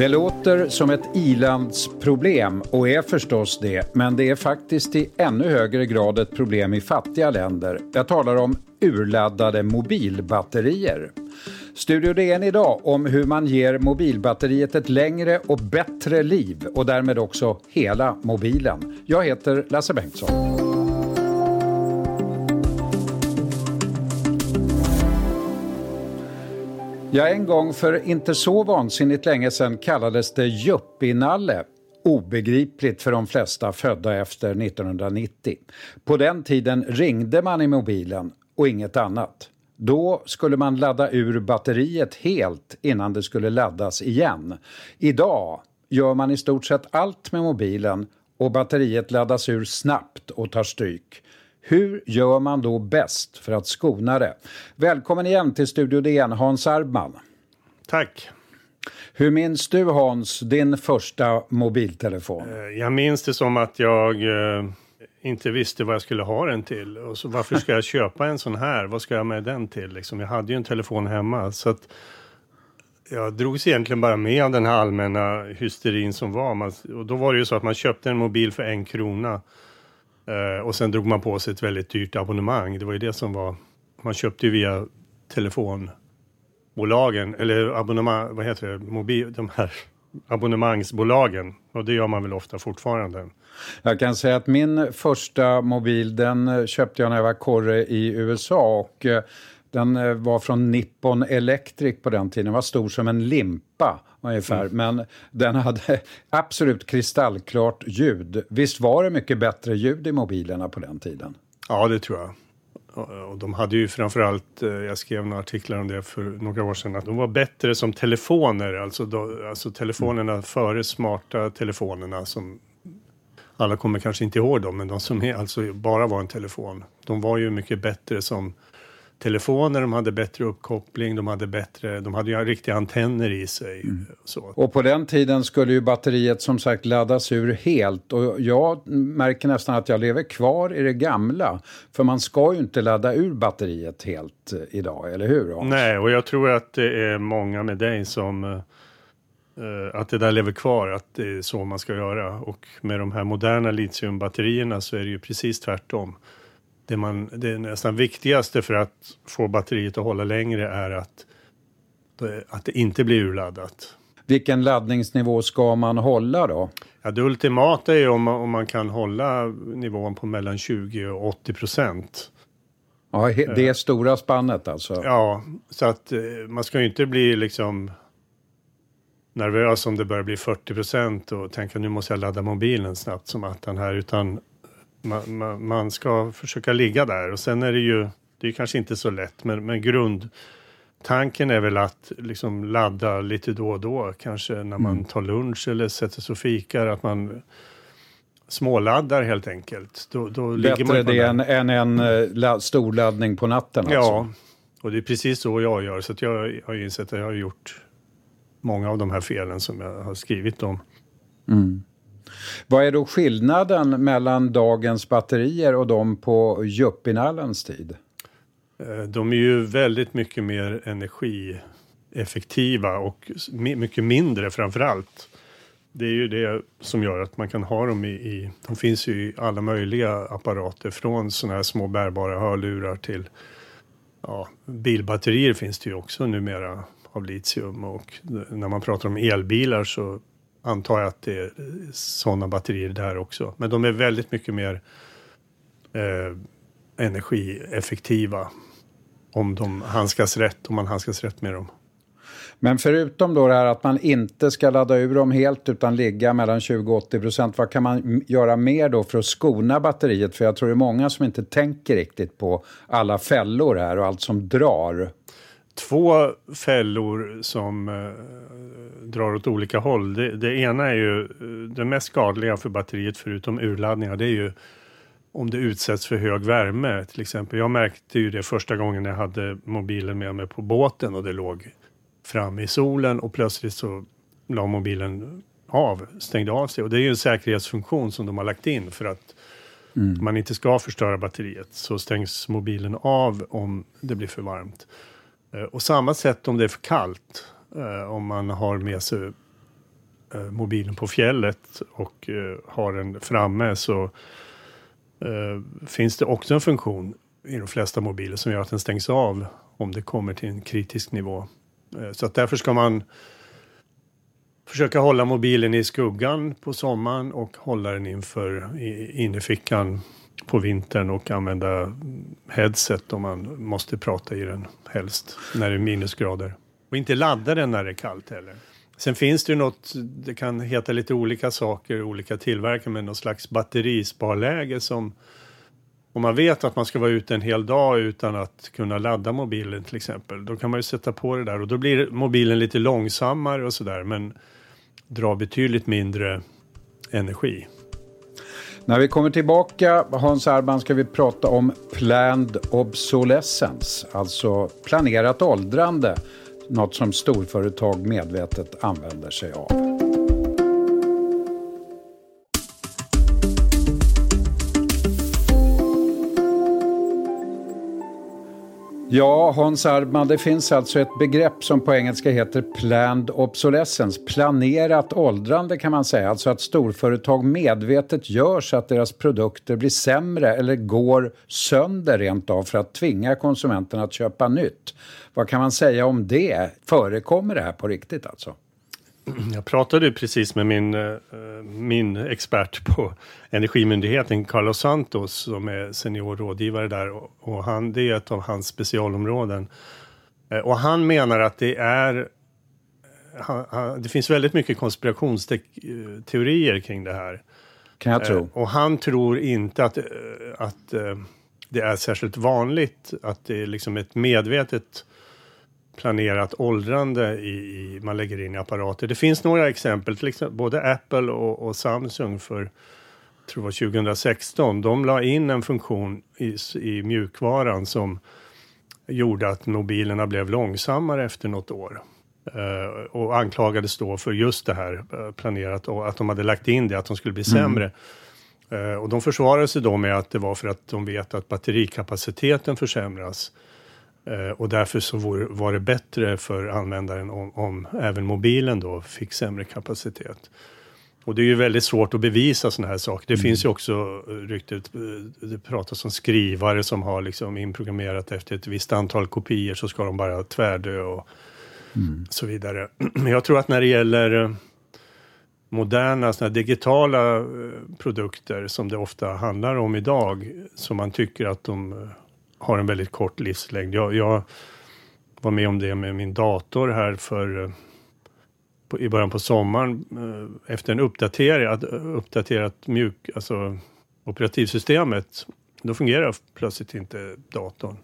Det låter som ett ilandsproblem och är förstås det, men det är faktiskt i ännu högre grad ett problem i fattiga länder. Jag talar om urladdade mobilbatterier. Studio DN idag om hur man ger mobilbatteriet ett längre och bättre liv och därmed också hela mobilen. Jag heter Lasse Bengtsson. Ja, en gång för inte så vansinnigt länge sedan kallades det yuppienalle. Obegripligt för de flesta födda efter 1990. På den tiden ringde man i mobilen och inget annat. Då skulle man ladda ur batteriet helt innan det skulle laddas igen. Idag gör man i stort sett allt med mobilen och batteriet laddas ur snabbt och tar stryk. Hur gör man då bäst för att skona det? Välkommen igen till Studio DN, Hans Arbman. Tack. Hur minns du Hans, din första mobiltelefon? Eh, jag minns det som att jag eh, inte visste vad jag skulle ha den till. Och så, varför ska jag köpa en sån här? Vad ska jag med den till? Liksom, jag hade ju en telefon hemma. Så att jag drogs egentligen bara med av den här allmänna hysterin som var. Man, och då var det ju så att man köpte en mobil för en krona. Eh, och sen drog man på sig ett väldigt dyrt abonnemang. Det var ju det som var... Man köpte ju via telefonbolagen, eller abonnemang, vad heter det, mobil, de här abonnemangsbolagen. Och det gör man väl ofta fortfarande. Jag kan säga att min första mobil den köpte jag när jag var korre i USA och eh, den eh, var från Nippon Electric på den tiden. Den var stor som en limpa ungefär. Mm. Men den hade absolut kristallklart ljud. Visst var det mycket bättre ljud i mobilerna på den tiden? Ja, det tror jag. Och de hade ju framförallt, eh, jag skrev några artiklar om det för några år sedan, att de var bättre som telefoner, alltså, då, alltså telefonerna mm. före smarta telefonerna som alla kommer kanske inte ihåg dem, men de som är, alltså bara var en telefon. De var ju mycket bättre som telefoner, de hade bättre uppkoppling, de hade bättre, de hade ju riktiga antenner i sig. Mm. Så. Och på den tiden skulle ju batteriet som sagt laddas ur helt och jag märker nästan att jag lever kvar i det gamla. För man ska ju inte ladda ur batteriet helt eh, idag, eller hur? Hans? Nej, och jag tror att det är många med dig som uh, att det där lever kvar, att det är så man ska göra. Och med de här moderna litiumbatterierna så är det ju precis tvärtom det, man, det nästan viktigaste för att få batteriet att hålla längre är att, att det inte blir urladdat. Vilken laddningsnivå ska man hålla då? Ja, det ultimata är om man, om man kan hålla nivån på mellan 20 och 80 procent. Ja, det är stora spannet alltså? Ja, så att eh, man ska ju inte bli liksom nervös om det börjar bli 40 procent och tänka nu måste jag ladda mobilen snabbt som attan här, utan man, man, man, ska försöka ligga där och sen är det ju, det är kanske inte så lätt, men, men grundtanken är väl att liksom ladda lite då och då, kanske när man mm. tar lunch eller sätter sig och fikar, att man småladdar helt enkelt. Då, då Bättre man det än, än en uh, stor laddning på natten alltså. Ja, och det är precis så jag gör, så jag har insett att jag har gjort många av de här felen som jag har skrivit om. Mm. Vad är då skillnaden mellan dagens batterier och de på Juppinallens tid? Eh, de är ju väldigt mycket mer energieffektiva och mycket mindre framför allt. Det är ju det som gör att man kan ha dem i, i de finns ju i alla möjliga apparater från sådana här små bärbara hörlurar till ja, bilbatterier finns det ju också numera av litium och eh, när man pratar om elbilar så antar jag att det är sådana batterier där också. Men de är väldigt mycket mer eh, energieffektiva om de handskas rätt, om man handskas rätt med dem. Men förutom då det här att man inte ska ladda ur dem helt utan ligga mellan 20 och 80 procent, vad kan man göra mer då för att skona batteriet? För jag tror det är många som inte tänker riktigt på alla fällor här och allt som drar två fällor som eh, drar åt olika håll. Det, det, ena är ju eh, det mest skadliga för batteriet förutom urladdningar. Det är ju om det utsätts för hög värme till exempel. Jag märkte ju det första gången jag hade mobilen med mig på båten och det låg fram i solen och plötsligt så la mobilen av, stängde av sig. Och det är ju en säkerhetsfunktion som de har lagt in för att mm. man inte ska förstöra batteriet. Så stängs mobilen av om det blir för varmt. Eh, och samma sätt om det är för kallt. Eh, om man har med sig eh, mobilen på fjället och har den framme så finns det också en funktion i de flesta mobiler som gör att den stängs av om det kommer till en kritisk nivå. Så att därför ska man försöka hålla mobilen i skuggan på sommaren och hålla den inför innerfickan på vintern och använda headset om man måste prata i den helst när det är minusgrader. Och inte ladda den när det är kallt heller. Sen finns det ju något, det kan heta lite olika saker, olika tillverkare, men något slags batterisparläge som om man vet att man ska vara ute en hel dag utan att kunna ladda mobilen till exempel, då kan man ju sätta på det där och då blir mobilen lite långsammare och sådär men drar betydligt mindre energi. När vi kommer tillbaka, Hans Arban, ska vi prata om planned obsolescence, alltså planerat åldrande, något som storföretag medvetet använder sig av. Ja, Hans Arman, det finns alltså ett begrepp som på engelska heter planned obsolescence, planerat åldrande kan man säga, alltså att storföretag medvetet gör så att deras produkter blir sämre eller går sönder rent av för att tvinga konsumenterna att köpa nytt. Vad kan man säga om det? Förekommer det här på riktigt alltså? Jag pratade precis med min, eh, min expert på Energimyndigheten, Carlos Santos, som är senior rådgivare där och han, det är ett av hans specialområden. Eh, och han menar att det är han, det finns väldigt mycket konspirationsteorier kring det här. Kan jag tro. Och han tror inte att, att det är särskilt vanligt att det är liksom ett medvetet planerat åldrande i, i, man lägger in i apparater. Det finns några exempel, till exempel både Apple och, och Samsung för jag tror var 2016. De la in en funktion i, i mjukvaran som gjorde att mobilerna blev långsammare efter något år. Uh, och anklagades då för just det här uh, planerat och att de hade lagt in det, att de skulle bli mm. sämre. Uh, och de försvarade sig då med att det var för att de vet att batterikapaciteten försämras. Eh, och därför så var, det bättre för användaren om, om, även mobilen då fick sämre kapacitet. Och det är ju väldigt svårt att bevisa sådana här saker. Det mm. finns ju också eh, ryktet, eh, det pratas om skrivare som har liksom inprogrammerat efter ett visst antal kopior så ska de bara tvärdö och mm. så vidare. Men jag tror att när det gäller moderna såna digitala produkter som det ofta handlar om idag, som man tycker att de har en väldigt kort livslängd. Jag, jag var med om det med min dator här för eh, på, i början på sommaren eh, efter en uppdatering, att uppdaterat mjuk, alltså operativsystemet. Då fungerar plötsligt inte datorn.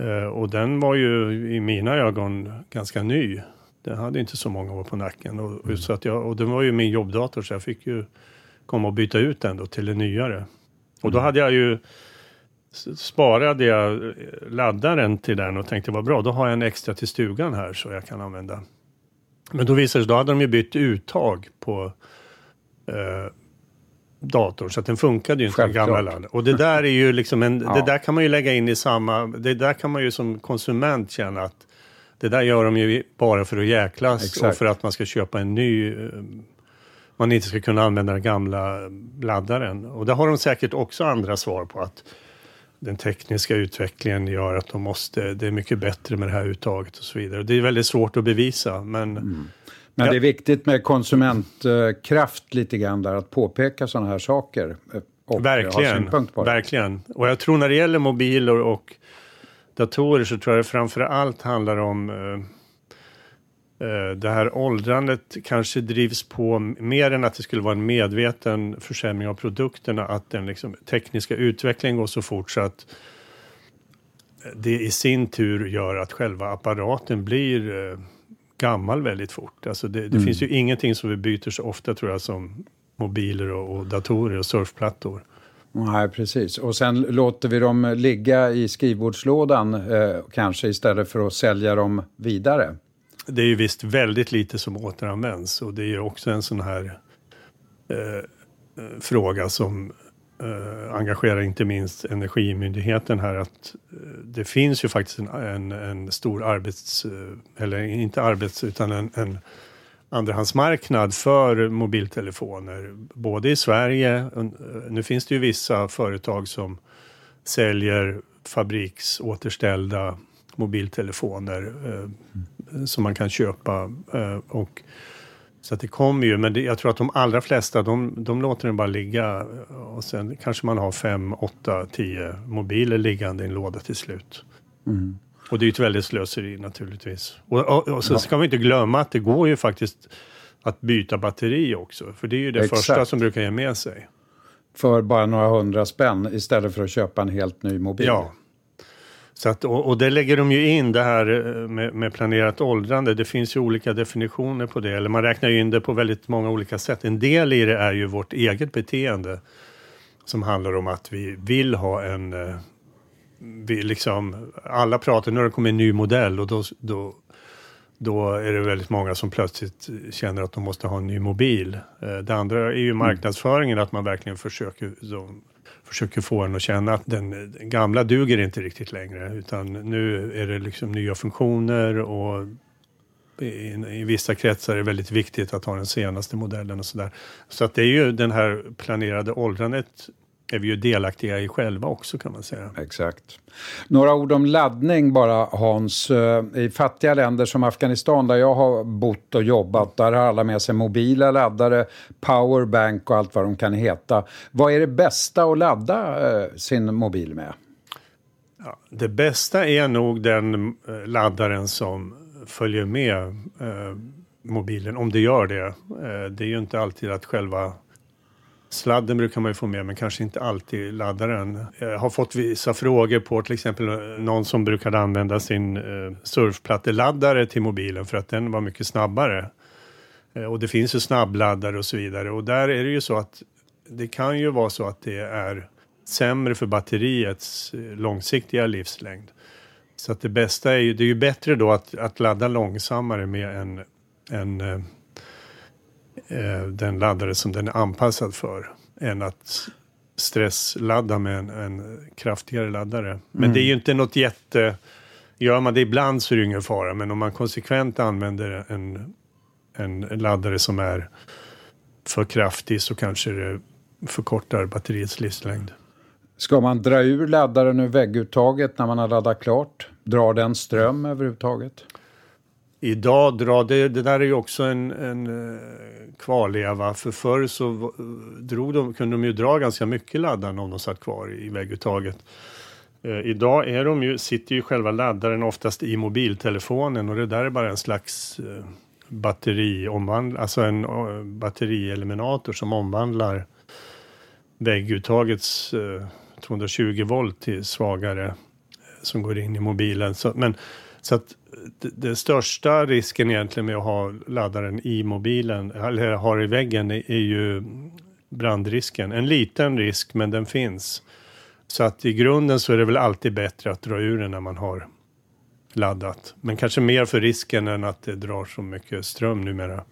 Uh, och den var ju i mina ögon ganska ny. Den hade inte så många år på nacken. Och, och, mm. så att jag, och den var ju min jobbdator så jag fick ju komma och byta ut den då till en nyare. Och då mm. hade jag ju sparade jag eh, laddaren till den och tänkte vad bra, då har jag en extra till stugan här så jag kan använda. Men då visade det sig, då hade de ju bytt uttag på eh, datorn så att den funkade ju inte den gamla laddaren. Och det där är ju liksom en, ja. det där kan man ju lägga in i samma, det där kan man ju som konsument känna att det där gör de ju bara för att jäklas Exakt. och för att man ska köpa en ny eh, man inte ska kunna använda den gamla laddaren. Och det har de säkert också andra svar på att den tekniska utvecklingen gör att de måste, det är mycket bättre med det här uttaget och så vidare. Det är väldigt svårt att bevisa men mm. Men det är viktigt med konsumentkraft lite grann där, att påpeka sådana här saker. Och verkligen, verkligen. Och jag tror när det gäller mobiler och datorer så tror jag det framför allt handlar om Eh, det här åldrandet kanske drivs på mer än att det skulle vara en medveten försämring av produkterna, att den liksom, tekniska utvecklingen går så fort så att det i sin tur gör att själva apparaten blir eh, gammal väldigt fort. Alltså det, det mm. finns ju ingenting som vi byter så ofta tror jag som mobiler och, och datorer och surfplattor. Nej, precis. Och sen låter vi dem ligga i skrivbordslådan eh, kanske istället för att sälja dem vidare det är ju visst väldigt lite som återanvänds och det är ju också en sån här eh, eh, fråga som eh, engagerar inte minst Energimyndigheten här att eh, det finns ju faktiskt en, en, en stor arbets, eh, eller inte arbets utan en, en andrahandsmarknad för mobiltelefoner. Både i Sverige, eh, nu finns det ju vissa företag som säljer fabriksåterställda mobiltelefoner eh, mm som man kan köpa. Eh, och, så det kommer ju, men det, jag tror att de allra flesta de, de låter den bara ligga och sen kanske man har fem, åtta, tio mobiler liggande i en låda till slut. Mm. Och det är ju ett väldigt slöseri naturligtvis. Och, och, och så ja. ska vi inte glömma att det går ju faktiskt att byta batteri också. För det är ju det Exakt. första som brukar ge med sig. För bara några hundra spänn istället för att köpa en helt ny mobil. Ja. Så att, och, och det lägger de ju in det här eh, med, med, planerat åldrande. Det finns ju olika definitioner på det. Eller man räknar ju in det på väldigt många olika sätt. En del i det är ju vårt eget beteende. Som handlar om att vi vill ha en eh, vi liksom, alla pratar, nu har det kommit en ny modell och då, då, då är det väldigt många som plötsligt känner att de måste ha en ny mobil. Eh, det andra är ju mm. marknadsföringen, att man verkligen försöker, försöker få en att känna att den, gamla duger inte riktigt längre, utan nu är det liksom nya funktioner och i, i vissa kretsar är det väldigt viktigt att ha den senaste modellen och sådär. Så att det är ju den här planerade åldrandet är vi ju delaktiga i själva också kan man säga. Exakt. Några ord om laddning bara Hans. Eh, I fattiga länder som Afghanistan där jag har bott och jobbat, där har alla med sig mobila laddare, powerbank och allt vad de kan heta. Vad är det bästa att ladda eh, sin mobil med? Ja, det bästa är nog den eh, laddaren som följer med eh, mobilen, om det gör det. Eh, det är ju inte alltid att själva Sladden brukar man ju få med men kanske inte alltid laddaren. Jag har fått vissa frågor på till exempel eh, någon som brukade använda sin eh, surfplatteladdare till mobilen för att den var mycket snabbare. Och det finns ju snabbladdare och så vidare och där är det ju så att det kan ju vara så att det är sämre för batteriets långsiktiga livslängd. Så att det bästa är ju, det är ju bättre då att, att ladda långsammare med en, en eh, den laddare som den är anpassad för än att stressladda med en, en kraftigare laddare. Men mm. det är ju inte något jätte... Gör man det ibland så är det ingen fara, men om man konsekvent använder en, en laddare som är för kraftig så kanske det förkortar batteriets livslängd. Ska man dra ur laddaren ur vägguttaget när man har laddat klart? Drar den ström överhuvudtaget? Idag drar det, det där är ju också en, en eh, kvarleva. För förr så drog de, kunde de ju dra ganska mycket laddaren om de satt kvar i vägguttaget. Eh, idag är de ju, sitter ju själva laddaren oftast i mobiltelefonen och det där är bara en slags eh, batteriomvandlare, alltså en eh, batterieliminator som omvandlar vägguttagets eh, 220 volt till svagare eh, som går in i mobilen. Så, men, så att den största risken egentligen med att ha laddaren i mobilen, eller ha i väggen, är ju brandrisken. En liten risk, men den finns. Så att i grunden så är det väl alltid bättre att dra ur den när man har laddat. Men kanske mer för risken än att det drar så mycket ström numera.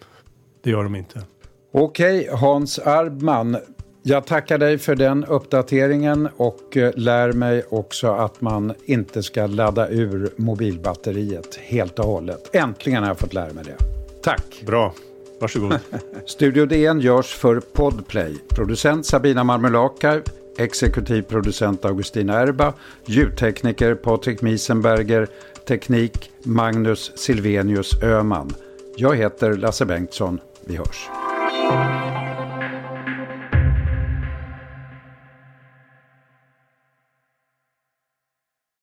Det gör de inte. Okej, Hans Arbman. Jag tackar dig för den uppdateringen och eh, lär mig också att man inte ska ladda ur mobilbatteriet helt och hållet. Äntligen har jag fått lära mig det. Tack! Bra. Varsågod. Studio DN görs för Podplay. Producent Sabina Marmelakai, exekutiv producent Augustina Erba, ljudtekniker Patrik Miesenberger, teknik Magnus Silvenius Öman. Jag heter Lasse Bengtsson. Vi hörs.